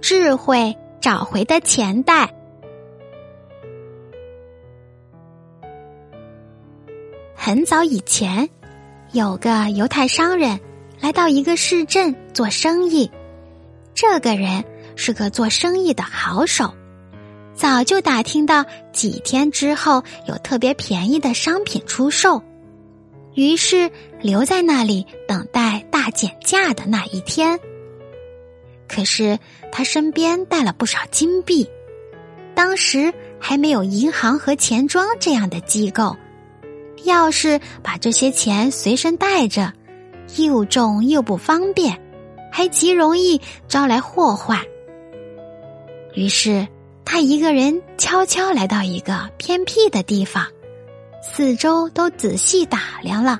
智慧找回的钱袋。很早以前，有个犹太商人来到一个市镇做生意。这个人是个做生意的好手，早就打听到几天之后有特别便宜的商品出售，于是留在那里等待大减价的那一天。可是他身边带了不少金币，当时还没有银行和钱庄这样的机构，要是把这些钱随身带着，又重又不方便。还极容易招来祸患。于是，他一个人悄悄来到一个偏僻的地方，四周都仔细打量了，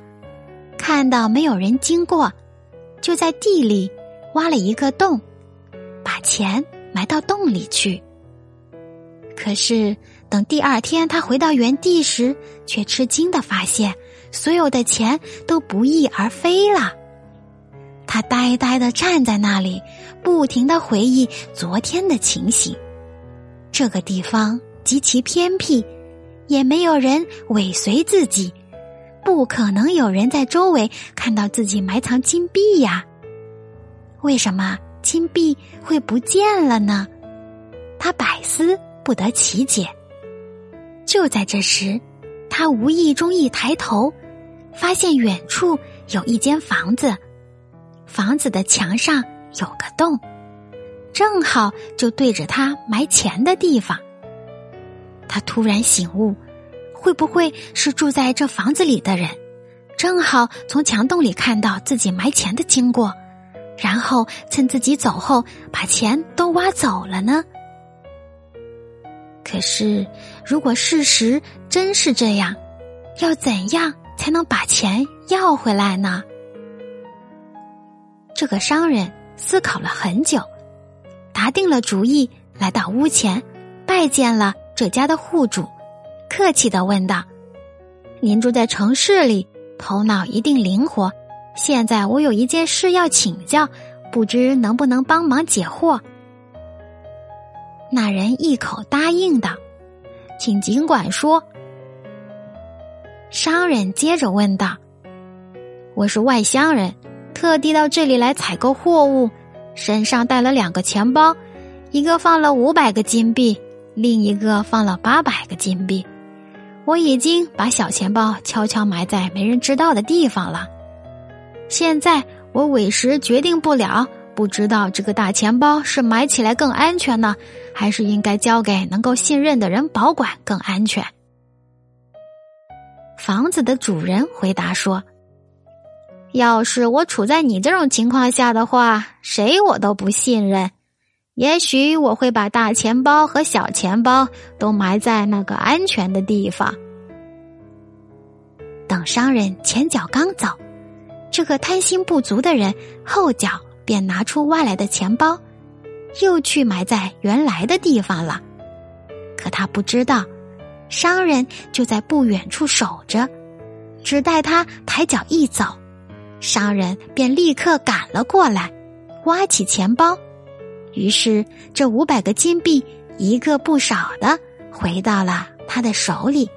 看到没有人经过，就在地里挖了一个洞，钱埋到洞里去。可是，等第二天他回到原地时，却吃惊的发现，所有的钱都不翼而飞了。他呆呆的站在那里，不停的回忆昨天的情形。这个地方极其偏僻，也没有人尾随自己，不可能有人在周围看到自己埋藏金币呀。为什么金币会不见了呢？他百思不得其解。就在这时，他无意中一抬头，发现远处有一间房子。房子的墙上有个洞，正好就对着他埋钱的地方。他突然醒悟，会不会是住在这房子里的人，正好从墙洞里看到自己埋钱的经过，然后趁自己走后把钱都挖走了呢？可是，如果事实真是这样，要怎样才能把钱要回来呢？这个商人思考了很久，打定了主意，来到屋前，拜见了这家的户主，客气的问道：“您住在城市里，头脑一定灵活。现在我有一件事要请教，不知能不能帮忙解惑？”那人一口答应道：“请尽管说。”商人接着问道：“我是外乡人。”特地到这里来采购货物，身上带了两个钱包，一个放了五百个金币，另一个放了八百个金币。我已经把小钱包悄悄埋在没人知道的地方了。现在我委实决定不了，不知道这个大钱包是埋起来更安全呢，还是应该交给能够信任的人保管更安全？房子的主人回答说。要是我处在你这种情况下的话，谁我都不信任。也许我会把大钱包和小钱包都埋在那个安全的地方。等商人前脚刚走，这个贪心不足的人后脚便拿出挖来的钱包，又去埋在原来的地方了。可他不知道，商人就在不远处守着，只待他抬脚一走。商人便立刻赶了过来，挖起钱包，于是这五百个金币一个不少的回到了他的手里。